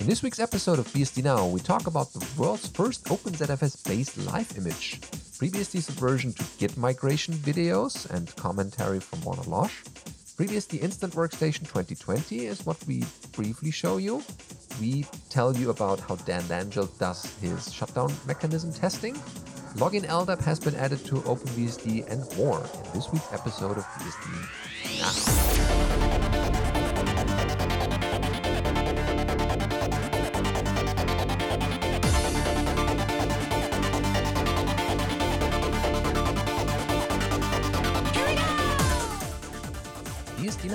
In this week's episode of BSD Now, we talk about the world's first OpenZFS based live image, FreeBSD subversion to Git migration videos, and commentary from Warner Losh. FreeBSD Instant Workstation 2020 is what we briefly show you. We tell you about how Dan Langille does his shutdown mechanism testing. Login LDAP has been added to OpenBSD and more in this week's episode of BSD Now.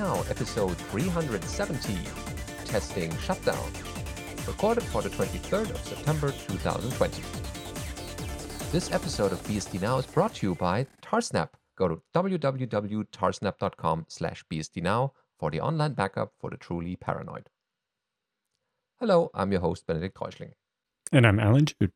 Now, episode 370, Testing Shutdown, recorded for the 23rd of September 2020. This episode of BSD Now is brought to you by Tarsnap. Go to www.tarsnap.com slash bsdnow for the online backup for the truly paranoid. Hello, I'm your host, Benedict Reuschling. And I'm Allan Jude.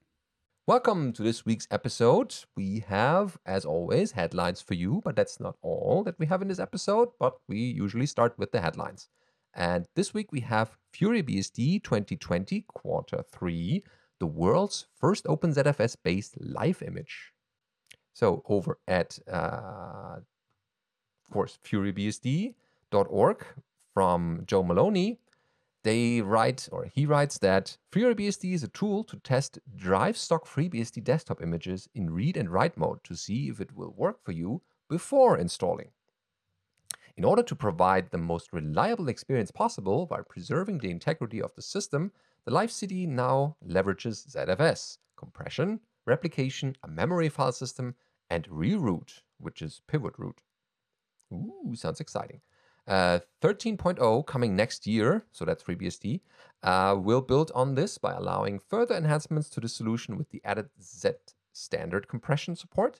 Welcome to this week's episode. We have, as always, headlines for you, but that's not all that we have in this episode. But we usually start with the headlines. And this week we have FuryBSD 2020 Quarter 3, the world's first OpenZFS based live image. So over at, uh, of course, FuryBSD.org from Joe Maloney, they write, or he writes, that FuryBSD is a tool to test drive stock FreeBSD desktop images in read and write mode to see if it will work for you before installing. In order to provide the most reliable experience possible while preserving the integrity of the system, the Live CD now leverages ZFS, compression, replication, a memory file system, and reroot, which is pivot root. Ooh, sounds exciting. Uh, 13.0 coming next year, so that's FreeBSD, uh, will build on this by allowing further enhancements to the solution with the added Z standard compression support.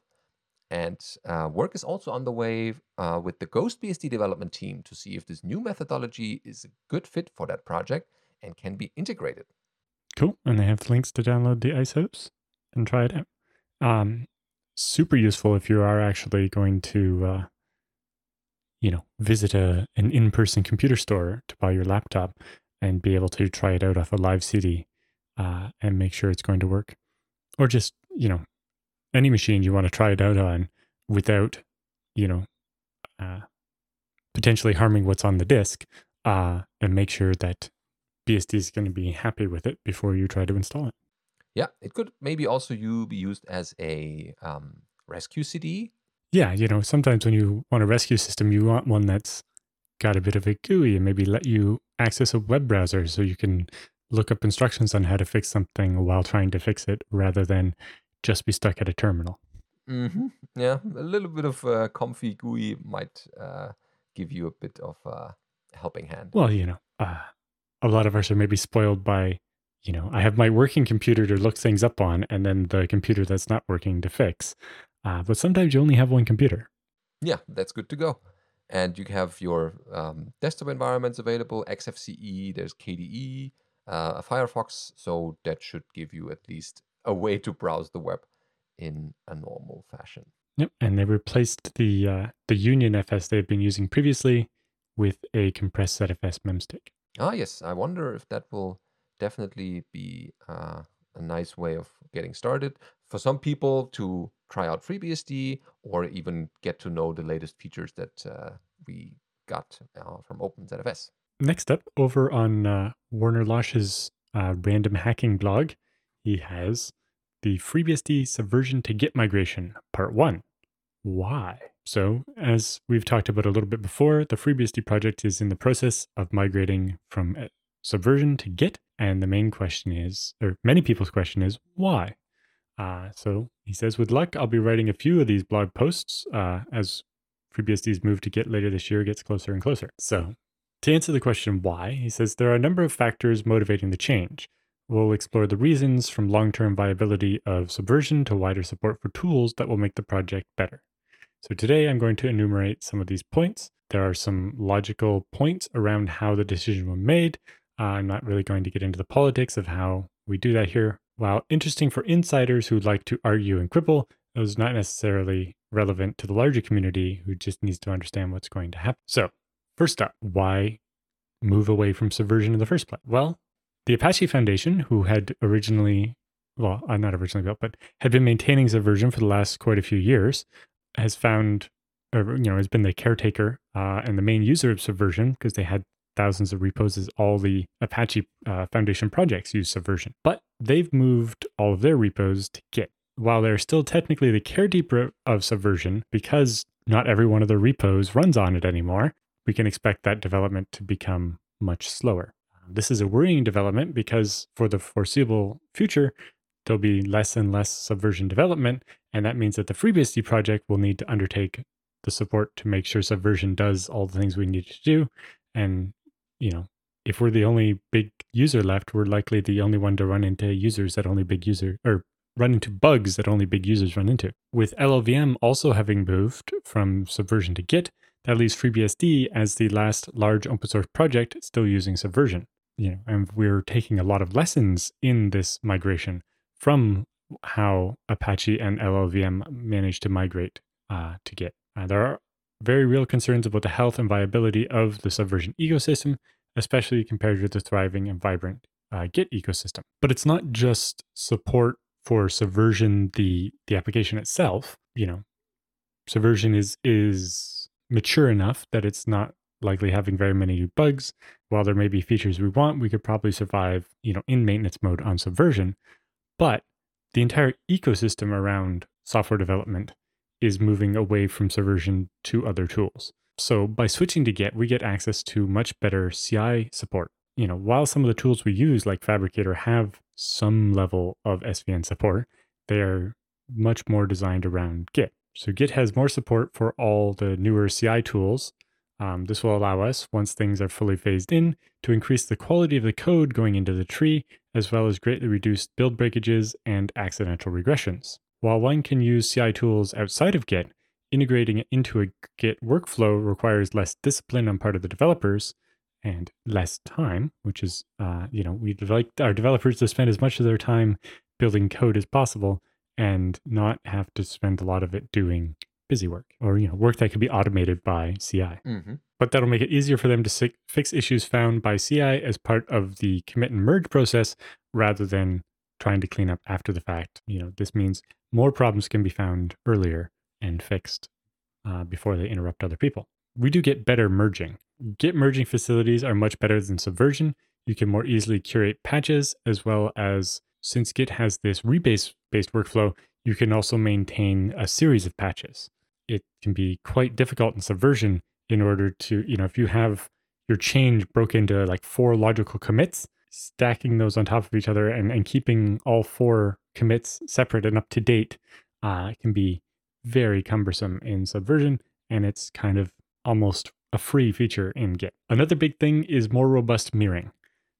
And uh, work is also underway uh, with the GhostBSD development team to see if this new methodology is a good fit for that project and can be integrated. Cool. And they have links to download the ISOs and try it out. Um, super useful if you are actually going to uh, you know, visit a an in-person computer store to buy your laptop and be able to try it out off a live CD uh, and make sure it's going to work, or just you know, any machine you want to try it out on without, you know, uh, potentially harming what's on the disk, uh, and make sure that BSD is going to be happy with it before you try to install it. Yeah, it could maybe also you be used as a um, rescue CD yeah, you know, sometimes when you want a rescue system, you want one that's got a bit of a GUI and maybe let you access a web browser so you can look up instructions on how to fix something while trying to fix it rather than just be stuck at a terminal. Mm-hmm. Yeah, a little bit of uh, comfy GUI might uh, give you a bit of a uh, helping hand. Well, you know, uh, a lot of us are maybe spoiled by, you know, I have my working computer to look things up on and then the computer that's not working to fix. Uh, but sometimes you only have one computer. Yeah, that's good to go. And you have your um, desktop environments available, XFCE, there's KDE, uh, Firefox. So that should give you at least a way to browse the web in a normal fashion. Yep, and they replaced the uh, the Union FS they've been using previously with a compressed ZFS memstick. Ah, yes. I wonder if that will definitely be uh, a nice way of getting started for some people to try out FreeBSD or even get to know the latest features that uh, we got uh, from OpenZFS. Next up, over on uh, Warner Losh's uh, random hacking blog, he has the FreeBSD Subversion to Git Migration, Part 1. Why? So, as we've talked about a little bit before, the FreeBSD project is in the process of migrating from uh, Subversion to Git. And the main question is, or many people's question is, why? Uh, so he says, with luck, I'll be writing a few of these blog posts uh, as FreeBSD's move to Git later this year gets closer and closer. So to answer the question why, he says there are a number of factors motivating the change. We'll explore the reasons from long term viability of Subversion to wider support for tools that will make the project better. So today I'm going to enumerate some of these points. There are some logical points around how the decision was made. Uh, I'm not really going to get into the politics of how we do that here. While interesting for insiders who like to argue and quibble, it was not necessarily relevant to the larger community who just needs to understand what's going to happen. So, first up, why move away from subversion in the first place? Well, The Apache Foundation, who had originally, well, uh, not originally built, but had been maintaining Subversion for the last quite a few years, has found, or, you know, has been the caretaker uh, and the main user of Subversion because they had thousands of repos as all the Apache uh, Foundation projects use Subversion. But they've moved all of their repos to Git. While they're still technically the caretaker of Subversion, because not every one of their repos runs on it anymore, we can expect that development to become much slower. This is a worrying development because for the foreseeable future, there'll be less and less Subversion development, and that means that the FreeBSD project will need to undertake the support to make sure Subversion does all the things we need to do, and you know, if we're the only big user left, we're likely the only one to run into users that only big user or run into bugs that only big users run into. With LLVM also having moved from Subversion to Git, that leaves FreeBSD as the last large open source project still using Subversion. You know, and we're taking a lot of lessons in this migration from how Apache and LLVM managed to migrate uh, to Git. Uh, there are very real concerns about the health and viability of the Subversion ecosystem, especially compared with the thriving and vibrant uh, Git ecosystem. But it's not just support for Subversion, the the application itself. You know, Subversion is is mature enough that it's not likely having very many new bugs. While there may be features we want, we could probably survive, you know, in maintenance mode on Subversion. But the entire ecosystem around software development is moving away from Subversion to other tools. So by switching to Git, we get access to much better CI support. You know, while some of the tools we use, like Phabricator, have some level of SVN support, they are much more designed around Git. So Git has more support for all the newer CI tools. Um, this will allow us, once things are fully phased in, to increase the quality of the code going into the tree, as well as greatly reduce build breakages and accidental regressions. While one can use CI tools outside of Git, integrating it into a Git workflow requires less discipline on part of the developers and less time, which is, uh, you know, we'd like our developers to spend as much of their time building code as possible and not have to spend a lot of it doing busy work or, you know, work that could be automated by CI. Mm-hmm. But that'll make it easier for them to si- fix issues found by CI as part of the commit and merge process rather than trying to clean up after the fact. You know, this means more problems can be found earlier and fixed uh, before they interrupt other people. We do get better merging. Git merging facilities are much better than Subversion. You can more easily curate patches, as well as since Git has this rebase based workflow, you can also maintain a series of patches. It can be quite difficult in Subversion in order to, you know, if you have your change broke into like four logical commits, stacking those on top of each other and, and keeping all four commits separate and up to date uh, can be very cumbersome in Subversion, and it's kind of almost a free feature in Git. Another big thing is more robust mirroring.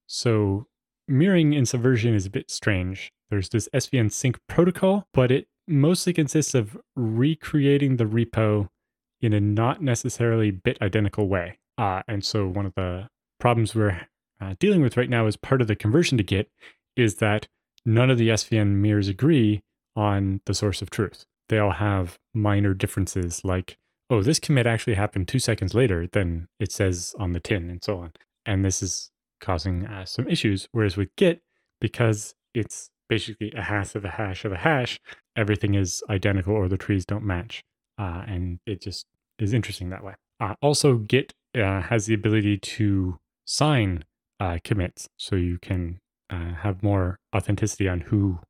So, mirroring in Subversion is a bit strange. There's this SVN sync protocol, but it mostly consists of recreating the repo in a not necessarily bit identical way. Uh, and so, one of the problems we're uh, dealing with right now as part of the conversion to Git is that none of the SVN mirrors agree on the source of truth. They all have minor differences, like, oh, this commit actually happened two seconds later than it says on the tin, and so on. And this is causing uh, some issues. Whereas with Git, because it's basically a hash of a hash of a hash, everything is identical or the trees don't match. Uh, and it just is interesting that way. Uh, also, Git uh, has the ability to sign uh, commits, so you can uh, have more authenticity on who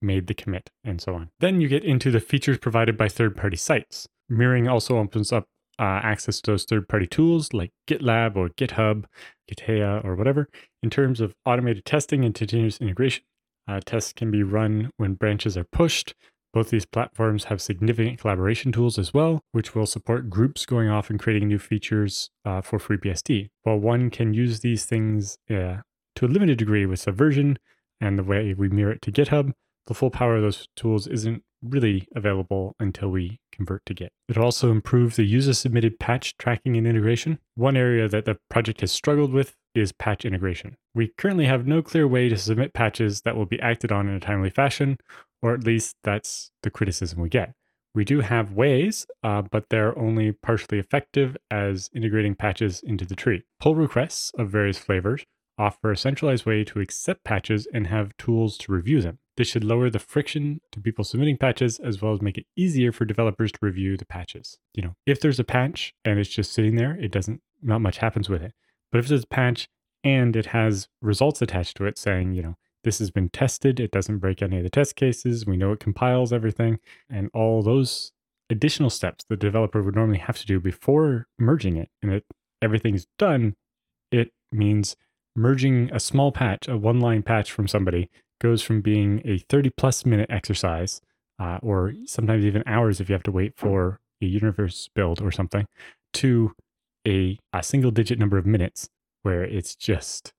made the commit and so on. Then you get into the features provided by third party sites. Mirroring also opens up uh, access to those third party tools like GitLab or GitHub, Gitea, or whatever. In terms of automated testing and continuous integration, uh, tests can be run when branches are pushed. Both these platforms have significant collaboration tools as well, which will support groups going off and creating new features uh, for FreeBSD. While one can use these things uh, to a limited degree with Subversion and the way we mirror it to GitHub, the full power of those tools isn't really available until we convert to Git. It also improves the user submitted patch tracking and integration. One area that the project has struggled with is patch integration. We currently have no clear way to submit patches that will be acted on in a timely fashion, or at least that's the criticism we get. We do have ways, uh, but they're only partially effective as integrating patches into the tree. Pull requests of various flavors offer a centralized way to accept patches and have tools to review them. This should lower the friction to people submitting patches as well as make it easier for developers to review the patches. You know, if there's a patch and it's just sitting there, it doesn't not much happens with it. But if there's a patch and it has results attached to it saying, you know, this has been tested, it doesn't break any of the test cases, we know it compiles everything, and all those additional steps the developer would normally have to do before merging it, and it everything's done, it means merging a small patch, a one line patch from somebody, goes from being a 30 plus minute exercise, uh, or sometimes even hours if you have to wait for a universe build or something, to a, a single digit number of minutes where it's just,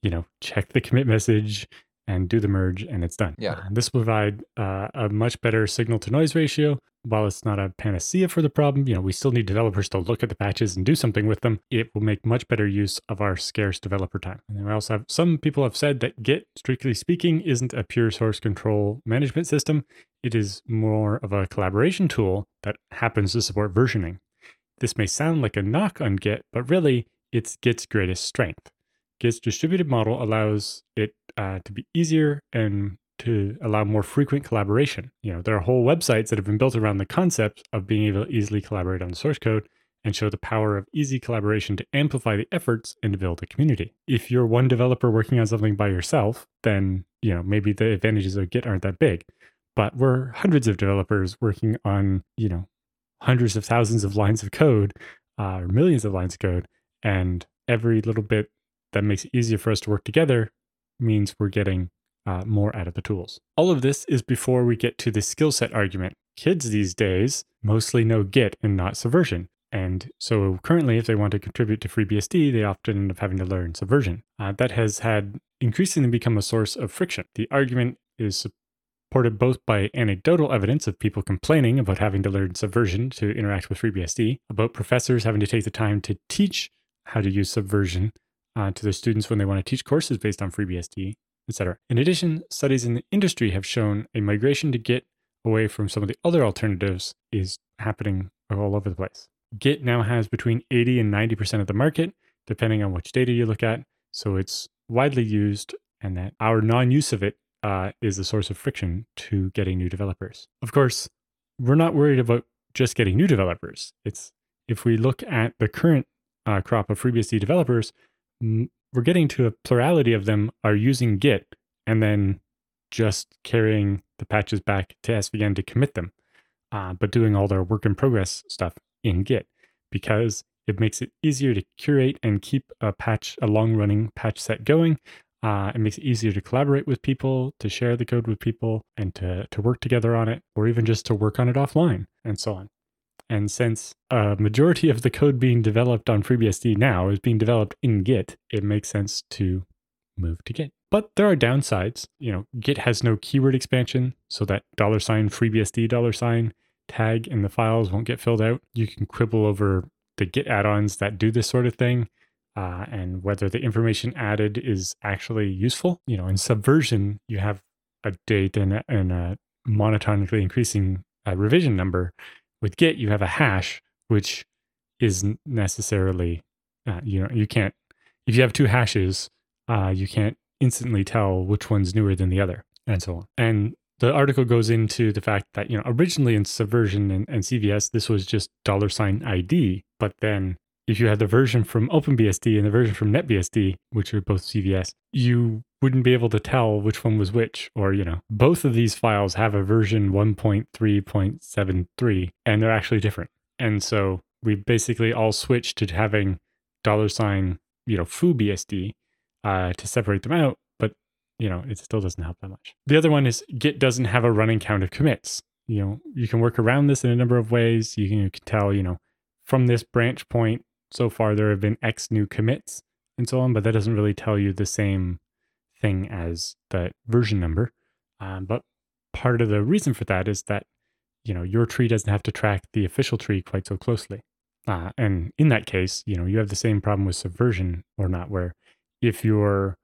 you know, check the commit message and do the merge and it's done. Yeah. Uh, this will provide uh, a much better signal to noise ratio. While it's not a panacea for the problem, you know, we still need developers to look at the patches and do something with them. It will make much better use of our scarce developer time. And we also have some people have said that Git, strictly speaking, isn't a pure source control management system. It is more of a collaboration tool that happens to support versioning. This may sound like a knock on Git, but really it's Git's greatest strength. Git's distributed model allows it uh, to be easier and to allow more frequent collaboration. You know, there are whole websites that have been built around the concept of being able to easily collaborate on the source code and show the power of easy collaboration to amplify the efforts and to build a community. If you're one developer working on something by yourself, then, you know, maybe the advantages of Git aren't that big. But we're hundreds of developers working on, you know, hundreds of thousands of lines of code uh, or millions of lines of code. And every little bit that makes it easier for us to work together means we're getting uh, more out of the tools. All of this is before we get to the skill set argument. Kids these days mostly know Git and not Subversion. And so currently, if they want to contribute to FreeBSD, they often end up having to learn Subversion. Uh, that has had increasingly become a source of friction. The argument is supported both by anecdotal evidence of people complaining about having to learn Subversion to interact with FreeBSD, about professors having to take the time to teach how to use Subversion uh, to their students when they want to teach courses based on FreeBSD, etc. In addition, studies in the industry have shown a migration to Git away from some of the other alternatives is happening all over the place. Git now has between 80 and 90% of the market, depending on which data you look at. So it's widely used, and that our non use of it uh, is a source of friction to getting new developers. Of course, we're not worried about just getting new developers. It's if we look at the current uh, crop of FreeBSD developers, we're getting to a plurality of them are using Git and then just carrying the patches back to SVN to commit them, uh, but doing all their work in progress stuff in Git because it makes it easier to curate and keep a patch, a long running patch set going. Uh, it makes it easier to collaborate with people, to share the code with people, and to, to work together on it, or even just to work on it offline and so on. And since a majority of the code being developed on FreeBSD now is being developed in Git, it makes sense to move to Git. But there are downsides. You know, Git has no keyword expansion, so that dollar sign FreeBSD dollar sign tag in the files won't get filled out. You can quibble over the Git add-ons that do this sort of thing. Uh, and whether the information added is actually useful. You know, in Subversion, you have a date and a, and a monotonically increasing uh, revision number, with Git, you have a hash, which isn't necessarily, uh, you know, you can't, if you have two hashes, uh, you can't instantly tell which one's newer than the other, and so on. And the article goes into the fact that, you know, originally in Subversion and, and CVS, this was just dollar sign ID, but then if you had the version from OpenBSD and the version from NetBSD, which are both CVS, you wouldn't be able to tell which one was which. Or, you know, both of these files have a version 1.3.73 and they're actually different. And so we basically all switched to having dollar sign, you know, FooBSD uh, to separate them out. But, you know, it still doesn't help that much. The other one is Git doesn't have a running count of commits. You know, you can work around this in a number of ways. You can, you can tell, you know, from this branch point so far there have been X new commits and so on, but that doesn't really tell you the same thing as the version number. Um, but part of the reason for that is that you know your tree doesn't have to track the official tree quite so closely. Uh, and in that case, you know you have the same problem with subversion or not, where if you're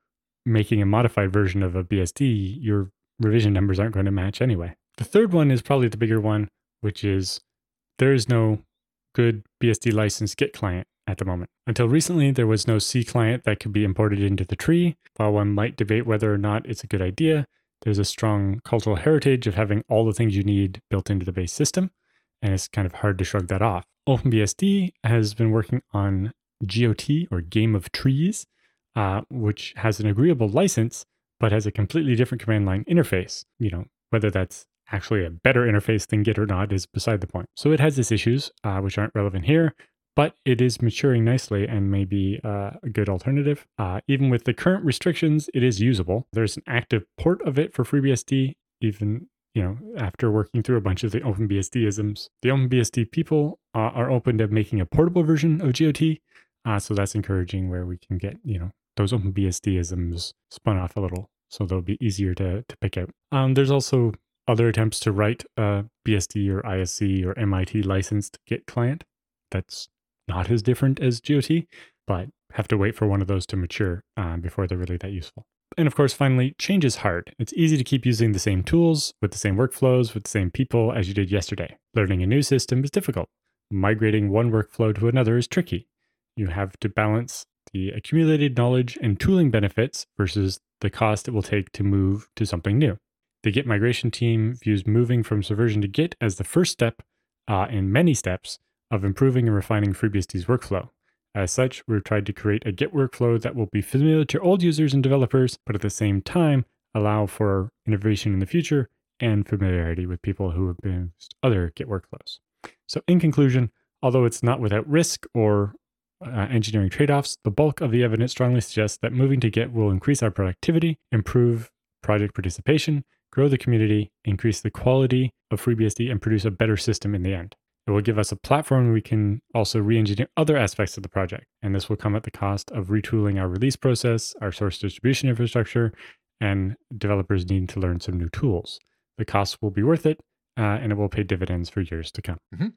making a modified version of a BSD, your revision numbers aren't going to match anyway. The third one is probably the bigger one, which is there is no good BSD license Git client at the moment. Until recently, there was no C client that could be imported into the tree. While one might debate whether or not it's a good idea, there's a strong cultural heritage of having all the things you need built into the base system, and it's kind of hard to shrug that off. OpenBSD has been working on GOT or Game of Trees, uh, which has an agreeable license but has a completely different command line interface. You know, whether that's actually a better interface than Git or not is beside the point. So it has its issues, uh, which aren't relevant here, but it is maturing nicely and may be uh, a good alternative. Uh, even with the current restrictions, it is usable. There's an active port of it for FreeBSD, even you know after working through a bunch of the OpenBSD isms. The OpenBSD people uh, are open to making a portable version of GOT, uh, so that's encouraging where we can get you know those OpenBSD isms spun off a little, so they'll be easier to to pick out. Um, there's also other attempts to write a BSD or ISC or MIT licensed Git client. That's not as different as GOT, but have to wait for one of those to mature um, before they're really that useful. And of course, finally, change is hard. It's easy to keep using the same tools, with the same workflows, with the same people as you did yesterday. Learning a new system is difficult. Migrating one workflow to another is tricky. You have to balance the accumulated knowledge and tooling benefits versus the cost it will take to move to something new. The Git migration team views moving from Subversion to Git as the first step uh, in many steps of improving and refining FreeBSD's workflow. As such, we've tried to create a Git workflow that will be familiar to old users and developers, but at the same time allow for innovation in the future and familiarity with people who have used other Git workflows. So, in conclusion, although it's not without risk or uh, engineering trade offs, the bulk of the evidence strongly suggests that moving to Git will increase our productivity, improve project participation, grow the community, increase the quality of FreeBSD, and produce a better system in the end. It will give us a platform we can also re engineer other aspects of the project. And this will come at the cost of retooling our release process, our source distribution infrastructure, and developers needing to learn some new tools. The cost will be worth it, uh, and it will pay dividends for years to come. Mm-hmm.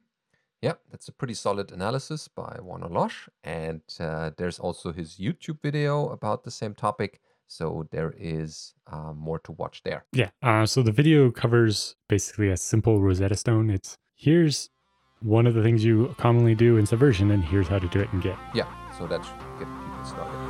Yeah, that's a pretty solid analysis by Warner Losh. And uh, there's also his YouTube video about the same topic. So there is uh, more to watch there. Yeah. Uh, so the video covers basically a simple Rosetta Stone. It's here's one of the things you commonly do in Subversion, and here's how to do it in Git. Yeah. So that should get people started.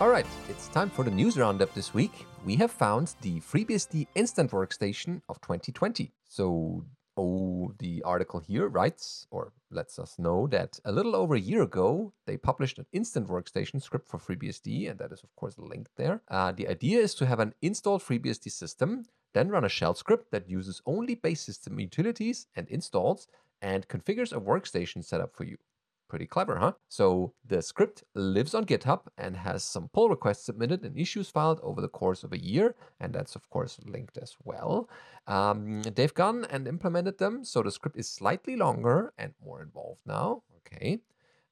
All right, it's time for the news roundup this week. We have found the FreeBSD Instant Workstation of 2020. So Oh, the article here writes or lets us know that a little over a year ago, they published an instant workstation script for FreeBSD, and that is, of course, linked there. Uh, the idea is to have an installed FreeBSD system, then run a shell script that uses only base system utilities and installs and configures a workstation setup for you. Pretty clever, huh? So the script lives on GitHub and has some pull requests submitted and issues filed over the course of a year, and that's of course linked as well. Um, they've gone and implemented them, so the script is slightly longer and more involved now. Okay.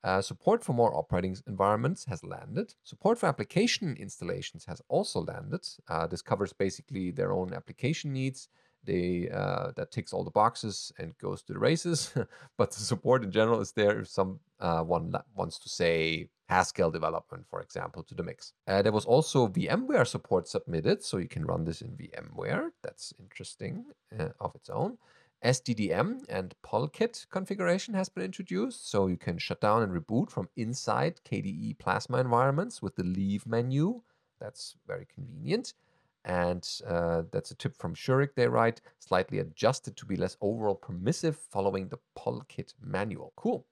Uh, support for more operating environments has landed. Support for application installations has also landed. Uh, this covers basically their own application needs they uh, that ticks all the boxes and goes to the races. but the support in general is there if someone uh, wants to say Haskell development, for example, to the mix. Uh, there was also VMware support submitted, so you can run this in VMware. That's interesting uh, of its own. SDDM and Polkit configuration has been introduced, so you can shut down and reboot from inside KDE Plasma environments with the Leave menu. That's very convenient. And uh, that's a tip from Shurik, they write, slightly adjusted to be less overall permissive following the Polkit manual. Cool.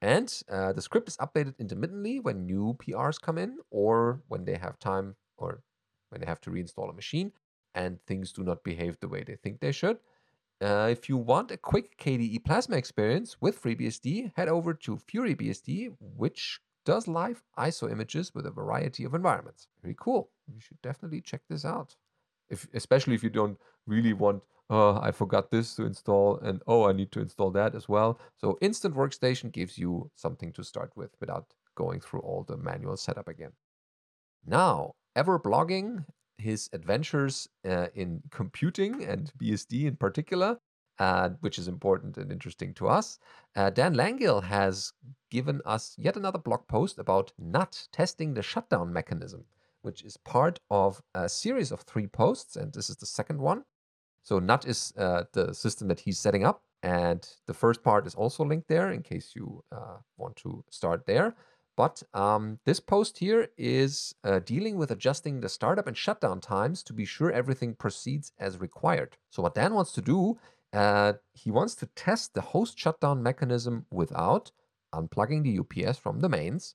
And uh, the script is updated intermittently when new PRs come in or when they have time or when they have to reinstall a machine and things do not behave the way they think they should. Uh, if you want a quick KDE Plasma experience with FreeBSD, head over to FuryBSD, which does live ISO images with a variety of environments. Very cool. You should definitely check this out. If, especially if you don't really want, oh, I forgot this to install, and oh, I need to install that as well. So Instant Workstation gives you something to start with without going through all the manual setup again. Now, ever blogging his adventures uh, in computing and BSD in particular, uh, which is important and interesting to us. Uh, Dan Langille has given us yet another blog post about not testing the shutdown mechanism, which is part of a series of three posts, and this is the second one. So NUT is uh, the system that he's setting up. And the first part is also linked there in case you uh, want to start there. But um, this post here is uh, dealing with adjusting the startup and shutdown times to be sure everything proceeds as required. So what Dan wants to do, uh, he wants to test the host shutdown mechanism without unplugging the UPS from the mains,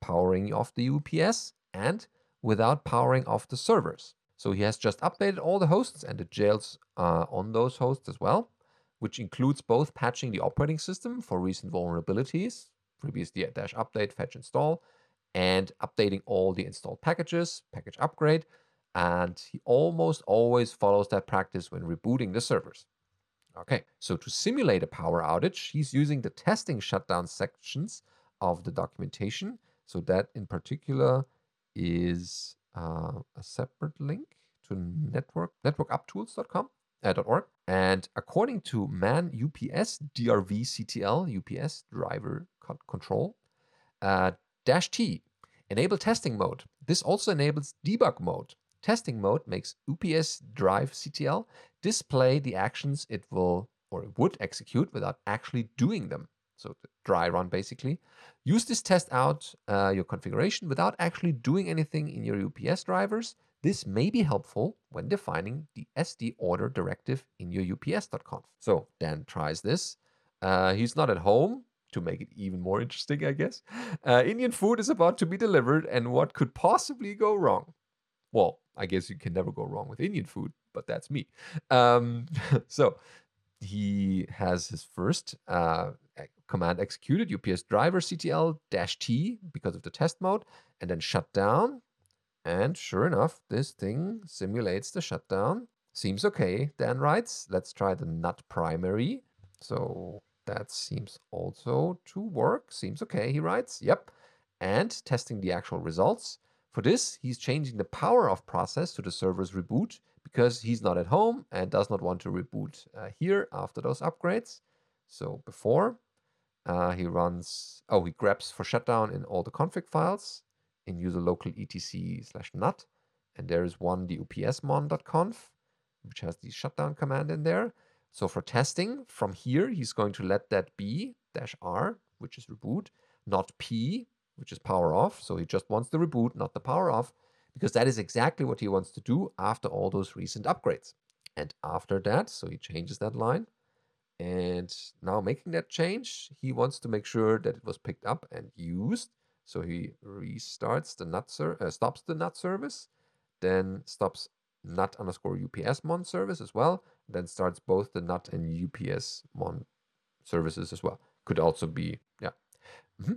powering off the UPS, and without powering off the servers. So he has just updated all the hosts and the jails uh, on those hosts as well, which includes both patching the operating system for recent vulnerabilities, freebsd dash update, fetch install, and updating all the installed packages, package upgrade. And he almost always follows that practice when rebooting the servers. Okay, so to simulate a power outage, he's using the testing shutdown sections of the documentation. So that in particular is uh, a separate link to network networkuptools.com uh, .org. And according to man UPS DRV CTL UPS driver control uh, dash T enable testing mode. This also enables debug mode. Testing mode makes UPS drive CTL display the actions it will or it would execute without actually doing them. So dry run basically. Use this test out uh, your configuration without actually doing anything in your UPS drivers. This may be helpful when defining the SD order directive in your ups.conf. So Dan tries this. Uh, he's not at home to make it even more interesting, I guess. Uh, Indian food is about to be delivered, and what could possibly go wrong? Well, I guess you can never go wrong with Indian food, but that's me. Um, so he has his first uh, command executed ups driver ctl dash t because of the test mode and then shut down. And sure enough this thing simulates the shutdown. Seems okay dan writes. Let's try the nut primary. So that seems also to work. Seems okay he writes. Yep. And testing the actual results. For this he's changing the power off process to the server's reboot because he's not at home and does not want to reboot uh, here after those upgrades so before uh, he runs, oh, he grabs for shutdown in all the config files in user local etc slash nut. And there is one, the upsmon.conf, which has the shutdown command in there. So for testing from here, he's going to let that be dash R, which is reboot, not P, which is power off. So he just wants the reboot, not the power off, because that is exactly what he wants to do after all those recent upgrades. And after that, so he changes that line. And now making that change, he wants to make sure that it was picked up and used. So he restarts the nut ser- uh, stops the nut service, then stops nut underscore UPS mon service as well, then starts both the nut and UPS mon services as well. Could also be, yeah. Mm-hmm.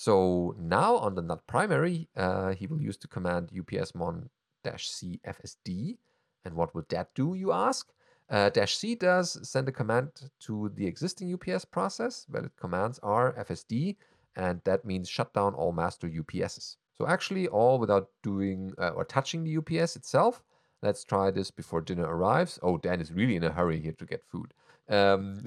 So now on the nut primary, uh, he will use the command ups mon c fsd. And what would that do, you ask? Uh, dash C does send a command to the existing UPS process. Valid commands are fsd, and that means shut down all master UPSs. So actually, all without doing uh, or touching the UPS itself. Let's try this before dinner arrives. Oh, Dan is really in a hurry here to get food. Um,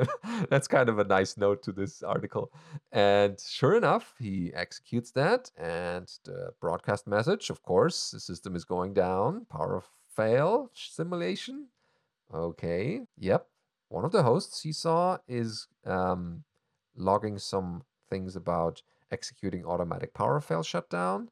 that's kind of a nice note to this article. And sure enough, he executes that, and the broadcast message, of course, the system is going down. Power fail simulation Okay. Yep. One of the hosts he saw is um, logging some things about executing automatic power fail shutdown.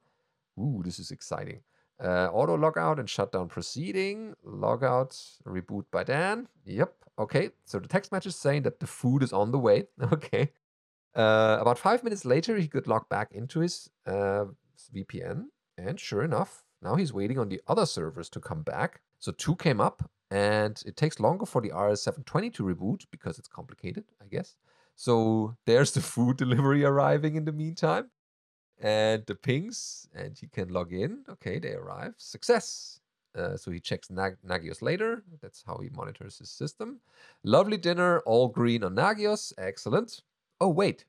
Ooh, this is exciting. Uh, auto logout and shutdown proceeding. Logout reboot by Dan. Yep. Okay. So the text message is saying that the food is on the way. Okay. Uh, about five minutes later, he could log back into his uh, VPN. And sure enough, now he's waiting on the other servers to come back. So two came up and it takes longer for the RS720 to reboot because it's complicated, I guess. So there's the food delivery arriving in the meantime, and the pings, and he can log in. Okay, they arrive. Success. Uh, so he checks Nag- Nagios later. That's how he monitors his system. Lovely dinner, all green on Nagios. Excellent. Oh, wait.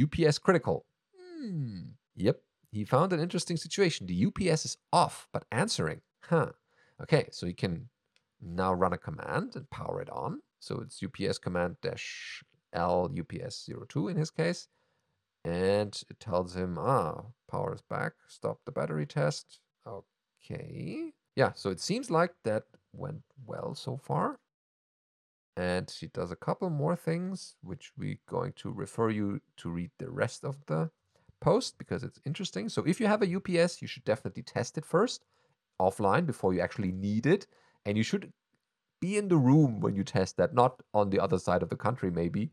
UPS critical. Hmm. Yep. He found an interesting situation. The UPS is off, but answering. Huh. Okay, so he can now run a command and power it on. So it's ups command dash l ups 02 in his case. And it tells him, ah, power is back, stop the battery test. Okay. Yeah, so it seems like that went well so far. And she does a couple more things, which we're going to refer you to read the rest of the post because it's interesting. So if you have a UPS, you should definitely test it first offline before you actually need it. And you should be in the room when you test that, not on the other side of the country, maybe.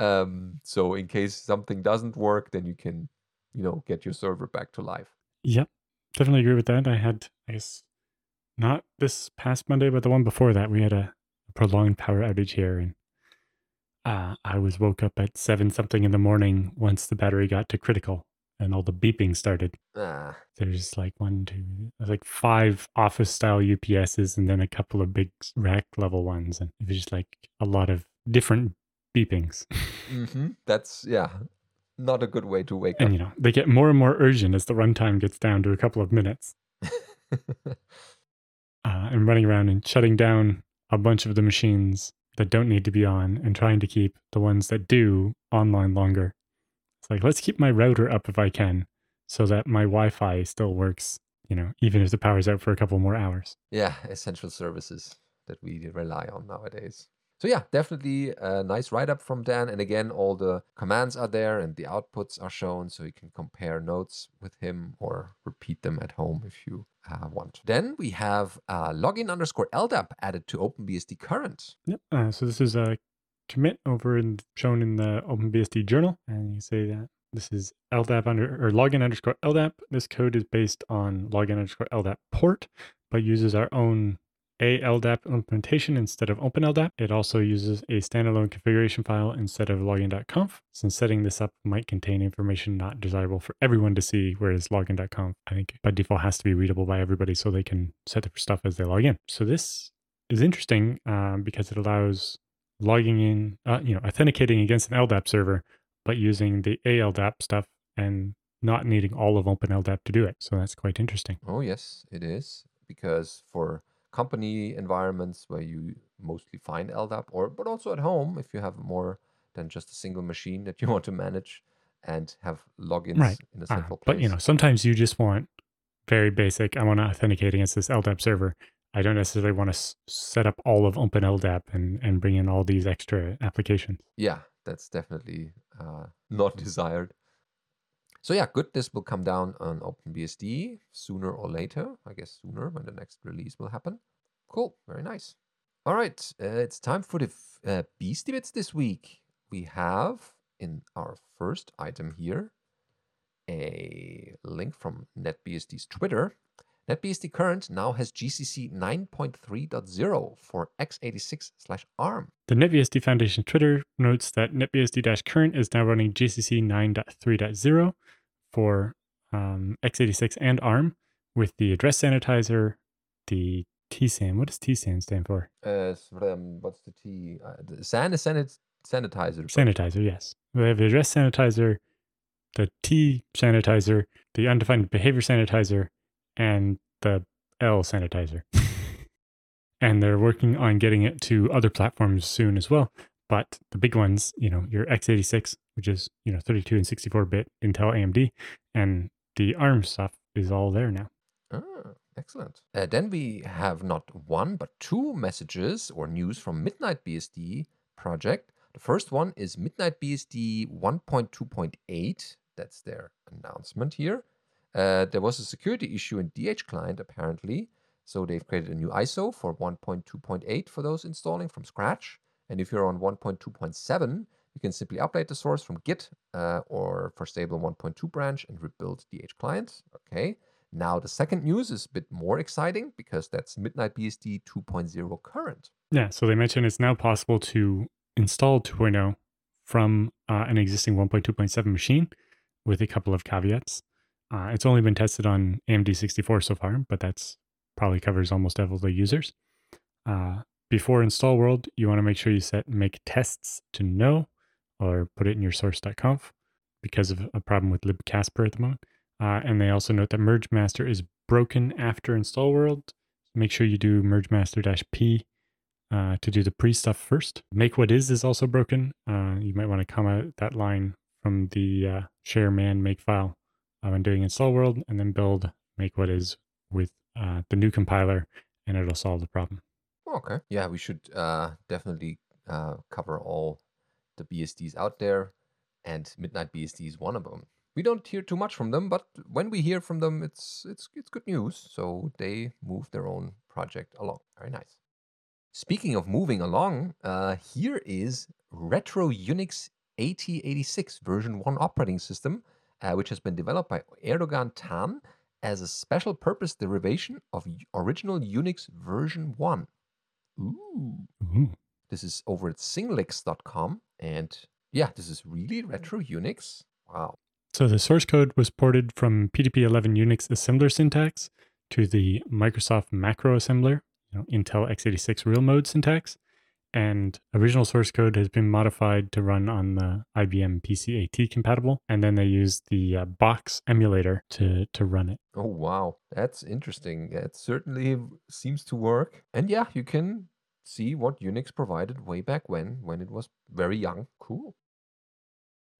Um, so in case something doesn't work, then you can, you know, get your server back to life. Yep, definitely agree with that. I had, I guess, not this past Monday, but the one before that, we had a, prolonged power outage here, and uh, I was woke up at seven something in the morning once the battery got to critical, and all the beeping started. Ah, There's like one, two, like five office style UPSs, and then a couple of big rack level ones, and it was just like a lot of different beepings. hmm That's yeah, not a good way to wake up. and you know, they get more and more urgent as the runtime gets down to a couple of minutes. uh, and running around and shutting down a bunch of the machines that don't need to be on and trying to keep the ones that do online longer. It's like, let's keep my router up if I can so that my Wi Fi still works, you know, even if the power's out for a couple more hours. yeah, essential services that we rely on nowadays. So yeah, definitely a nice write up from Dan. And again, all the commands are there and the outputs are shown, so you can compare notes with him or repeat them at home if you uh, want. Then we have uh, login underscore LDAP added to OpenBSD current. Yep. Uh, so this is a commit over in shown in the OpenBSD journal, and you say that this is LDAP under or login underscore LDAP. This code is based on login underscore LDAP port, but uses our own a LDAP implementation instead of OpenLDAP. It also uses a standalone configuration file instead of login.conf, since setting this up might contain information not desirable for everyone to see, whereas login.conf, I think by default has to be readable by everybody so they can set the stuff as they log in. So this is interesting um, because it allows logging in, uh, you know, authenticating against an LDAP server, but using the ALDAP stuff and not needing all of OpenLDAP to do it. So that's quite interesting. Oh, yes, it is. Because for company environments where you mostly find LDAP, or but also at home if you have more than just a single machine that you want to manage and have logins Right. in a Uh, central place. but you know, sometimes you just want very basic. I want to authenticate against this LDAP server. I don't necessarily want to s- set up all of OpenLDAP and and bring in all these extra applications. yeah, that's definitely uh, not desired. So yeah, good. This will come down on OpenBSD sooner or later. I guess sooner when the next release will happen. Cool, very nice. All right, uh, it's time for the uh, Beastie Bits this week. We have in our first item here a link from NetBSD's Twitter. NetBSD Current now has GCC 9.3.0 for x86 slash ARM. The NetBSD Foundation Twitter notes that NetBSD-current is now running GCC 9.3.0 for um, x86 and ARM with the address sanitizer, the TSAN. What does TSAN stand for? Uh, um, what's the T? Uh, the SAN is sanit- sanitizer. Sanitizer, yes. We have the address sanitizer, the T sanitizer, the undefined behavior sanitizer, and the L sanitizer. and they're working on getting it to other platforms soon as well. But the big ones, you know, your x86, which is, you know, 32 and 64 bit Intel AMD, and the ARM stuff is all there now. Ah, excellent. Uh, then we have not one but two messages or news from Midnight BSD project. The first one is Midnight BSD 1.2.8. That's their announcement here. Uh, there was a security issue in DH client apparently, so they've created a new ISO for 1.2.8 for those installing from scratch. And if you're on 1.2.7, you can simply update the source from Git uh, or for stable 1.2 branch and rebuild DH client. Okay. Now, the second news is a bit more exciting because that's Midnight BSD 2.0 current. Yeah, so they mentioned it's now possible to install 2.0 from uh, an existing 1.2.7 machine with a couple of caveats. Uh, it's only been tested on AMD 64 so far, but that's probably covers almost all the users. Uh, before install world, you want to make sure you set make tests to no or put it in your source.conf because of a problem with libcasper at the moment. Uh, and they also note that merge master is broken after install world. Make sure you do merge master p uh, to do the pre stuff first. Make what is is also broken. Uh, you might want to comment that line from the uh, share man make file uh, when doing install world, and then build make what is with uh, the new compiler, and it'll solve the problem. Okay. Yeah, we should uh, definitely uh, cover all the BSDs out there, and Midnight BSD is one of them. We don't hear too much from them, but when we hear from them, it's it's it's good news. So they move their own project along. Very nice. Speaking of moving along, uh, here is Retro Unix 8086 version 1 operating system, uh, which has been developed by Erdogan Tan as a special purpose derivation of original Unix version 1. Ooh. Ooh. This is over at singlix.com. And yeah, this is really retro Unix. Wow. So the source code was ported from PDP-11 Unix assembler syntax to the Microsoft macro assembler, you know, Intel x86 real mode syntax, and original source code has been modified to run on the IBM PCAT compatible, and then they used the uh, Bochs emulator to to run it. Oh wow, that's interesting. It certainly seems to work. And yeah, you can see what Unix provided way back when, when it was very young. Cool.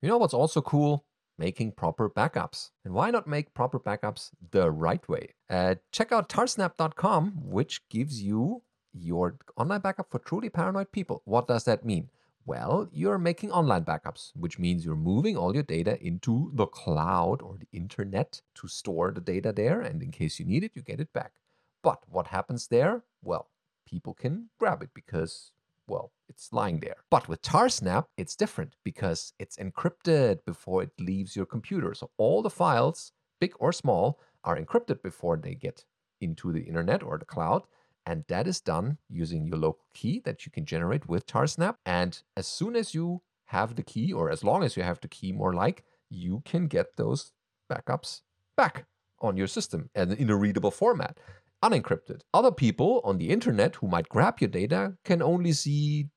You know what's also cool? Making proper backups. And why not make proper backups the right way? Uh, check out tarsnap.com, which gives you your online backup for truly paranoid people. What does that mean? Well, you're making online backups, which means you're moving all your data into the cloud or the internet to store the data there. And in case you need it, you get it back. But what happens there? Well, people can grab it because, well, it's lying there. But with Tarsnap, it's different because it's encrypted before it leaves your computer. So all the files, big or small, are encrypted before they get into the internet or the cloud. And that is done using your local key that you can generate with Tarsnap. And as soon as you have the key, or as long as you have the key, more like, you can get those backups back on your system and in a readable format unencrypted. Other people on the internet who might grab your data can only see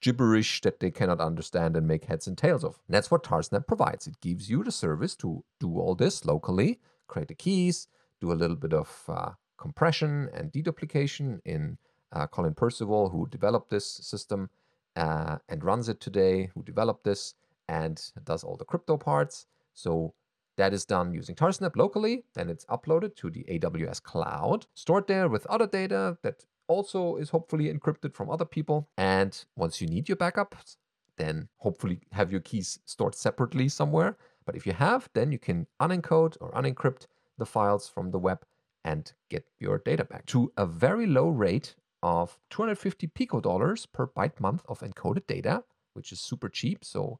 gibberish that they cannot understand and make heads and tails of. And that's what Tarsnap provides. It gives you the service to do all this locally, create the keys, do a little bit of uh, compression and deduplication in uh, Colin Percival, who developed this system uh, and runs it today, who developed this and does all the crypto parts. So that is done using Tarsnap locally, then it's uploaded to the AWS cloud, stored there with other data that also is hopefully encrypted from other people. And once you need your backups, then hopefully have your keys stored separately somewhere. But if you have, then you can unencode or unencrypt the files from the web and get your data back to a very low rate of 250 pico dollars per byte month of encoded data, which is super cheap. So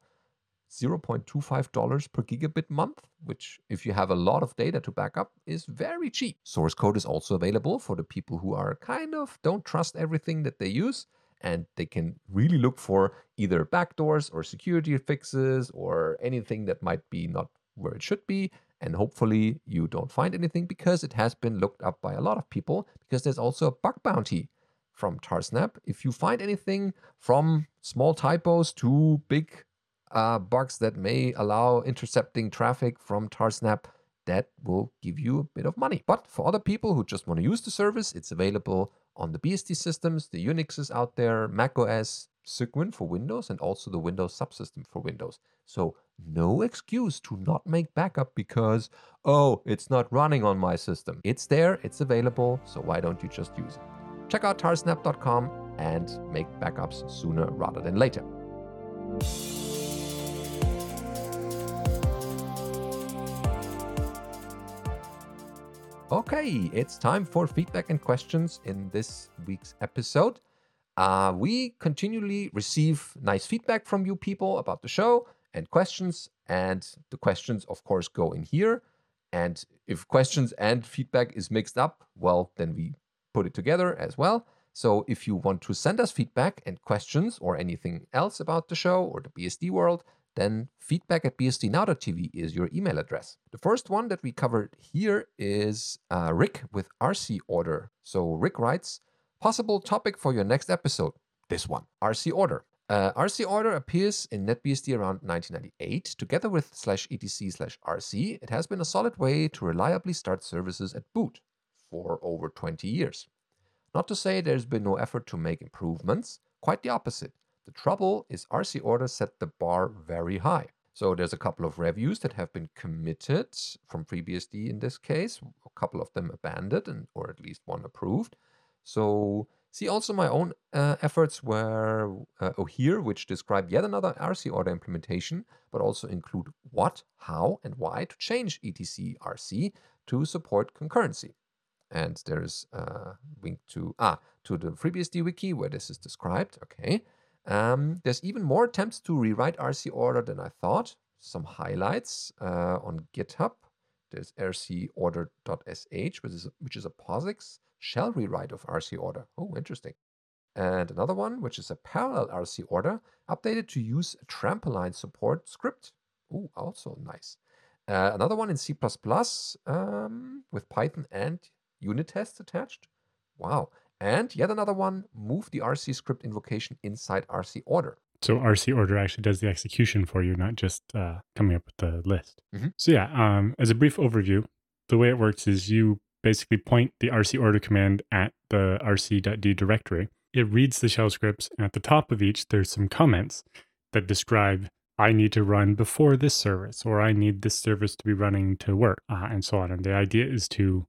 $0.25 per gigabit month, which, if you have a lot of data to back up, is very cheap. Source code is also available for the people who are kind of don't trust everything that they use and they can really look for either backdoors or security fixes or anything that might be not where it should be. And hopefully, you don't find anything because it has been looked up by a lot of people because there's also a bug bounty from Tarsnap. If you find anything from small typos to big uh, bugs that may allow intercepting traffic from Tarsnap, that will give you a bit of money. But for other people who just want to use the service, it's available on the BSD systems, the Unixes out there, macOS, Cygwin for Windows, and also the Windows subsystem for Windows. So no excuse to not make backup because, oh, it's not running on my system. It's there, it's available, so why don't you just use it? Check out tarsnap.com and make backups sooner rather than later. Okay, it's time for feedback and questions in this week's episode. Uh, we continually receive nice feedback from you people about the show and questions, and the questions, of course, go in here. And if questions and feedback is mixed up, well, then we put it together as well. So if you want to send us feedback and questions or anything else about the show or the BSD world, then feedback at bsdnow.tv is your email address. The first one that we covered here is uh, Rick with RC Order. So Rick writes, possible topic for your next episode. This one, RC Order. Uh, RC Order appears in NetBSD around 1998. Together with slash etc slash RC, it has been a solid way to reliably start services at boot for over 20 years. Not to say there's been no effort to make improvements, quite the opposite. The trouble is RC Order set the bar very high. So there's a couple of reviews that have been committed from FreeBSD in this case, a couple of them abandoned and or at least one approved. So See also my own uh, efforts were uh, oh, here, which describe yet another RC order implementation, but also include what, how, and why to change etc RC to support concurrency. And there's a link to ah to the FreeBSD wiki where this is described. Okay. Um, there's even more attempts to rewrite RC order than I thought. Some highlights uh, on GitHub. There's rcorder.sh, which is, which is a POSIX shell rewrite of RC order. Oh, interesting. And another one, which is a parallel RC order, updated to use a trampoline support script. Oh, also nice. Uh, another one in C++ um, with Python and unit tests attached. Wow. And yet another one, move the RC script invocation inside RC order. So RC order actually does the execution for you, not just uh, coming up with the list. Mhm. So yeah, um, as a brief overview, the way it works is you basically point the RC order command at the rc.d directory. It reads the shell scripts, and at the top of each, there's some comments that describe I need to run before this service, or I need this service to be running to work, uh, and so on. And the idea is to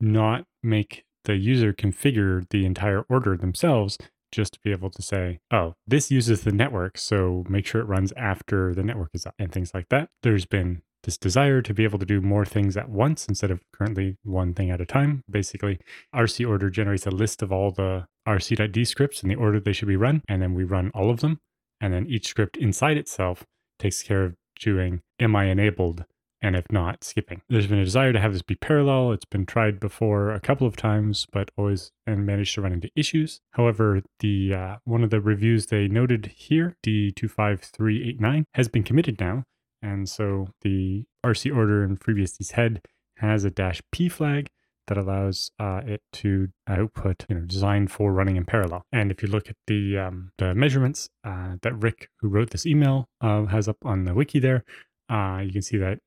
not make the user configure the entire order themselves, just to be able to say, oh, this uses the network, so make sure it runs after the network is up, and things like that. There's been this desire to be able to do more things at once instead of currently one thing at a time. Basically, RC order generates a list of all the rc.d scripts in the order they should be run, and then we run all of them. And then each script inside itself takes care of doing am I enabled and if not, skipping. There's been a desire to have this be parallel. It's been tried before a couple of times, but always and managed to run into issues. However, the uh, one of the reviews they noted here, D25389, has been committed now, and so the RC order in FreeBSD's head has a dash P flag that allows uh, it to output, you know, designed for running in parallel. And if you look at the um, the measurements uh, that Rick, who wrote this email, uh, has up on the wiki there, uh, you can see that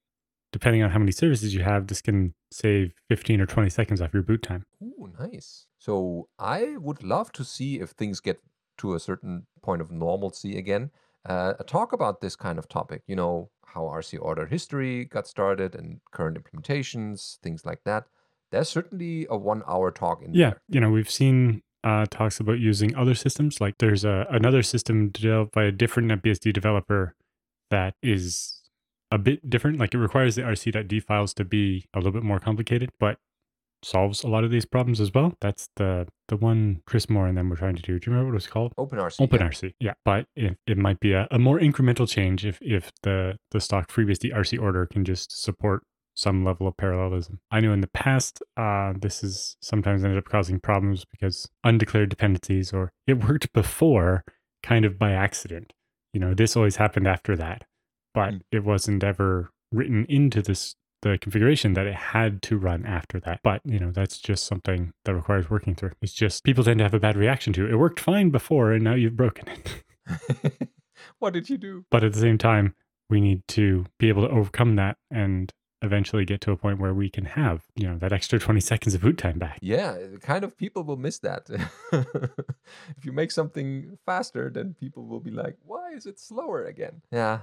depending on how many services you have, this can save 15 or 20 seconds off your boot time. Ooh, nice. So I would love to see if things get to a certain point of normalcy again. Uh, a talk about this kind of topic, you know, how RC order history got started and current implementations, things like that. There's certainly a one hour talk in Yeah, there. you know, we've seen uh, talks about using other systems. Like there's a, another system developed by a different NetBSD developer that is a bit different. Like it requires the rc.d files to be a little bit more complicated, but solves a lot of these problems as well. That's the the one Kris Moore and them were trying to do. Do you remember what it was called? OpenRC. yeah. OpenRC, yeah, but it, it might be a, a more incremental change if if the the stock FreeBSD RC order can just support some level of parallelism. I know in the past, uh, this has sometimes ended up causing problems because undeclared dependencies, or it worked before, kind of by accident. You know, this always happened after that, but Mm. it wasn't ever written into this the configuration that it had to run after that. But you know, that's just something that requires working through. It's just people tend to have a bad reaction to it. It worked fine before, and now you've broken it. what did you do? but at the same time, we need to be able to overcome that and eventually get to a point where we can have, you know, that extra 20 seconds of boot time back. Yeah, kind of people will miss that. if you make something faster, then people will be like, why is it slower again? Yeah.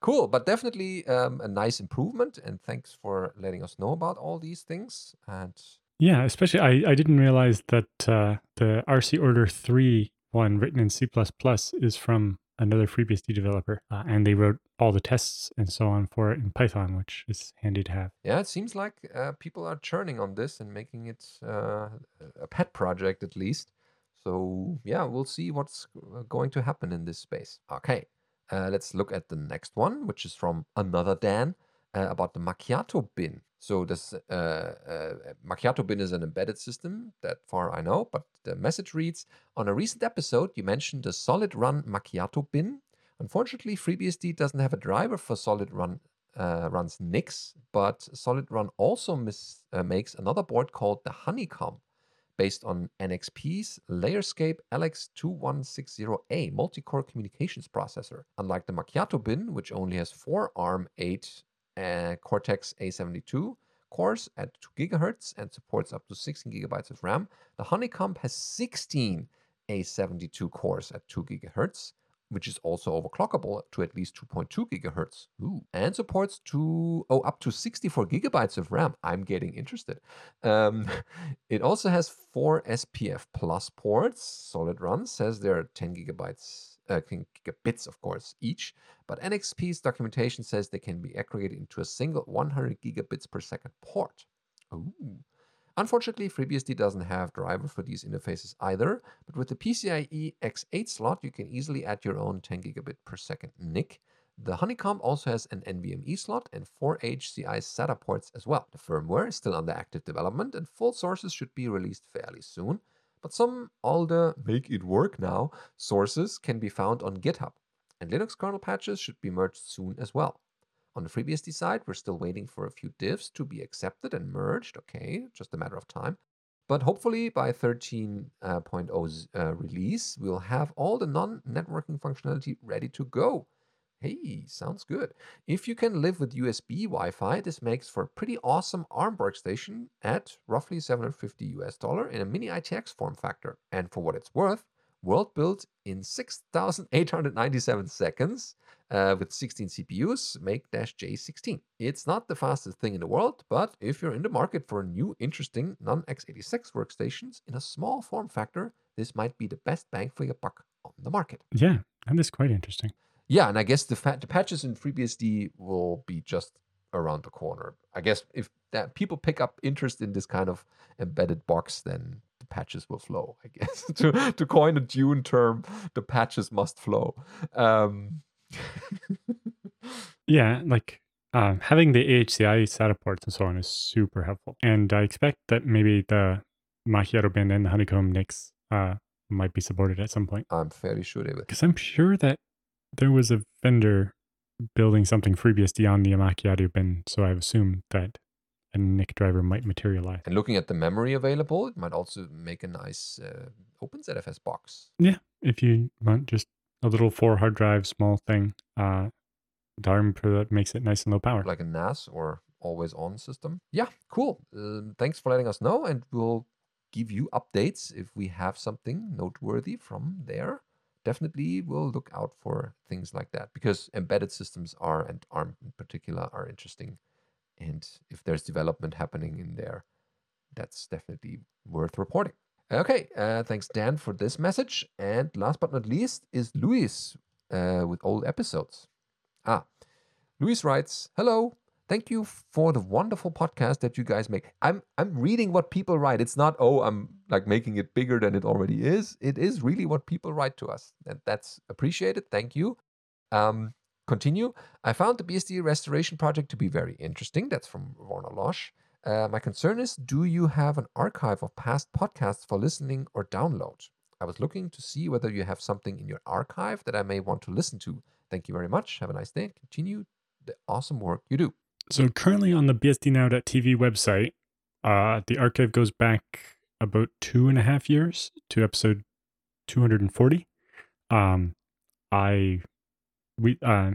Cool, but definitely um, a nice improvement. And thanks for letting us know about all these things. And Yeah, especially I, I didn't realize that uh, the RC Order 3 one written in C++ is from another FreeBSD developer. Uh, and they wrote all the tests and so on for it in Python, which is handy to have. yeah, it seems like uh, people are churning on this and making it uh, a pet project at least. So, yeah, we'll see what's uh, going to happen in this space. Okay, uh, let's look at the next one, which is from another Dan uh, about the Macchiato bin. So, this uh, uh, Macchiato bin is an embedded system, that far I know, but the message reads On a recent episode, you mentioned the SolidRun Macchiato bin. Unfortunately, FreeBSD doesn't have a driver for SolidRun uh, runs Nix, but SolidRun also mis- uh, makes another board called the Honeycomb, based on NXP's Layerscape LX2160A multi-core communications processor. Unlike the Macchiato bin, which only has four ARM8 uh, Cortex A72 cores at 2 GHz and supports up to 16 GB of RAM, the Honeycomb has 16 A72 cores at 2 GHz which is also overclockable to at least 2.2 gigahertz. Ooh. And supports to oh up to 64 gigabytes of RAM. I'm getting interested. Um, it also has four SPF plus ports. SolidRun says there are 10 gigabytes, uh, gigabits of course each, but NXP's documentation says they can be aggregated into a single 100 gigabits per second port. Ooh. Unfortunately, FreeBSD doesn't have driver for these interfaces either, but with the PCIe X8 slot, you can easily add your own 10 gigabit per second NIC. The Honeycomb also has an NVMe slot and four AHCI SATA ports as well. The firmware is still under active development and full sources should be released fairly soon, but some older make it work now sources can be found on GitHub, and Linux kernel patches should be merged soon as well. On the FreeBSD side, we're still waiting for a few diffs to be accepted and merged. Okay, just a matter of time. But hopefully by 13.0's uh, release, we'll have all the non-networking functionality ready to go. Hey, sounds good. If you can live with USB Wi-Fi, this makes for a pretty awesome ARM workstation at roughly 750 US dollar in a mini ITX form factor. And for what it's worth, world built in 6,897 seconds uh, with 16 CPUs, make Dash J16. It's not the fastest thing in the world, but if you're in the market for new, interesting non x86 workstations in a small form factor, this might be the best bang for your buck on the market. Yeah, and that's quite interesting. Yeah, and I guess the, fa- the patches in FreeBSD will be just around the corner. I guess if that people pick up interest in this kind of embedded box, then the patches will flow. I guess to to coin a Dune term, the patches must flow. Um, yeah, like uh, having the AHCI SATA ports and so on is super helpful. And I expect that maybe the Macchiato bin and the Honeycomb NICs uh, might be supported at some point. I'm fairly sure they will. Because I'm sure that there was a vendor building something FreeBSD on the Macchiato bin, so I've assumed that a NIC driver might materialize. And looking at the memory available, it might also make a nice uh, OpenZFS box. Yeah, if you want just a little four hard drive small thing. Uh, DARM that makes it nice and low power. Like a NAS or always on system. Yeah, cool. Uh, thanks for letting us know, and we'll give you updates if we have something noteworthy from there. Definitely, we'll look out for things like that because embedded systems are, and ARM in particular, are interesting. And if there's development happening in there, that's definitely worth reporting. Okay, uh, thanks Dan for this message. And last but not least is Luis uh, with old episodes. Ah, Luis writes, "Hello, thank you for the wonderful podcast that you guys make. I'm I'm reading what people write. It's not oh I'm like making it bigger than it already is. It is really what people write to us, and that's appreciated. Thank you. Um, continue. I found the BSD restoration project to be very interesting. That's from Warner Losh. Uh, my concern is do you have an archive of past podcasts for listening or download? I was looking to see whether you have something in your archive that I may want to listen to. Thank you very much. Have a nice day continue the awesome work you do. So, currently on the bsdnow.tv website, uh, the archive goes back about two and a half years to episode 240. Um, I, we, uh,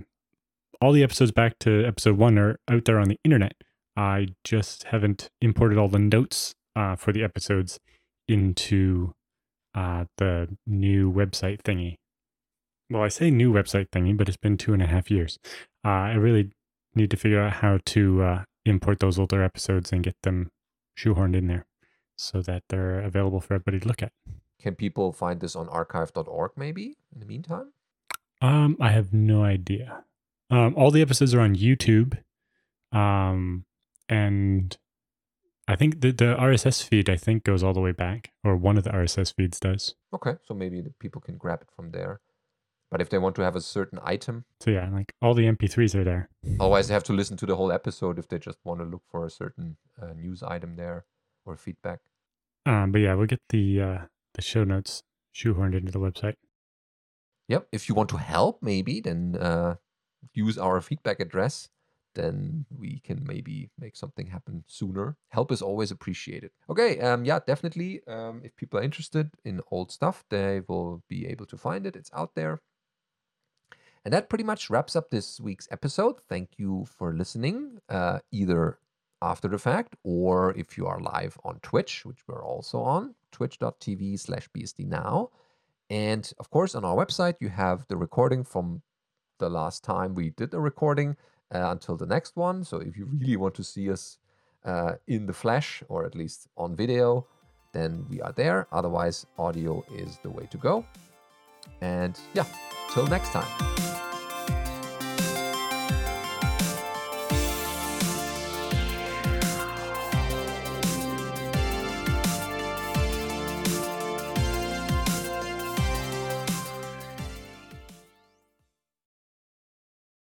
all the episodes back to episode one are out there on the internet. I just haven't imported all the notes uh, for the episodes into uh, the new website thingy. Well, I say new website thingy, but it's been two and a half years. Uh, I really need to figure out how to uh, import those older episodes and get them shoehorned in there so that they're available for everybody to look at. Can people find this on archive.org maybe in the meantime? Um, I have no idea. Um, all the episodes are on YouTube. Um, and I think the, the RSS feed I think goes all the way back, or one of the RSS feeds does. Okay, so maybe the people can grab it from there. But if they want to have a certain item, so yeah, like all the MP3s are there. Otherwise, they have to listen to the whole episode if they just want to look for a certain uh, news item there or feedback. Um, but yeah, we'll get the uh, the show notes shoehorned into the website. Yep. If you want to help, maybe then uh, use our feedback address then we can maybe make something happen sooner. Help is always appreciated. Okay, um, yeah, definitely. Um, if people are interested in old stuff, they will be able to find it. It's out there. And that pretty much wraps up this week's episode. Thank you for listening, uh, either after the fact or if you are live on Twitch, which we're also on, twitch.tv slash bsdnow. And of course, on our website, you have the recording from the last time we did a recording uh, until the next one. So if you really want to see us uh, in the flesh or at least on video, then we are there. Otherwise, audio is the way to go. And yeah, till next time.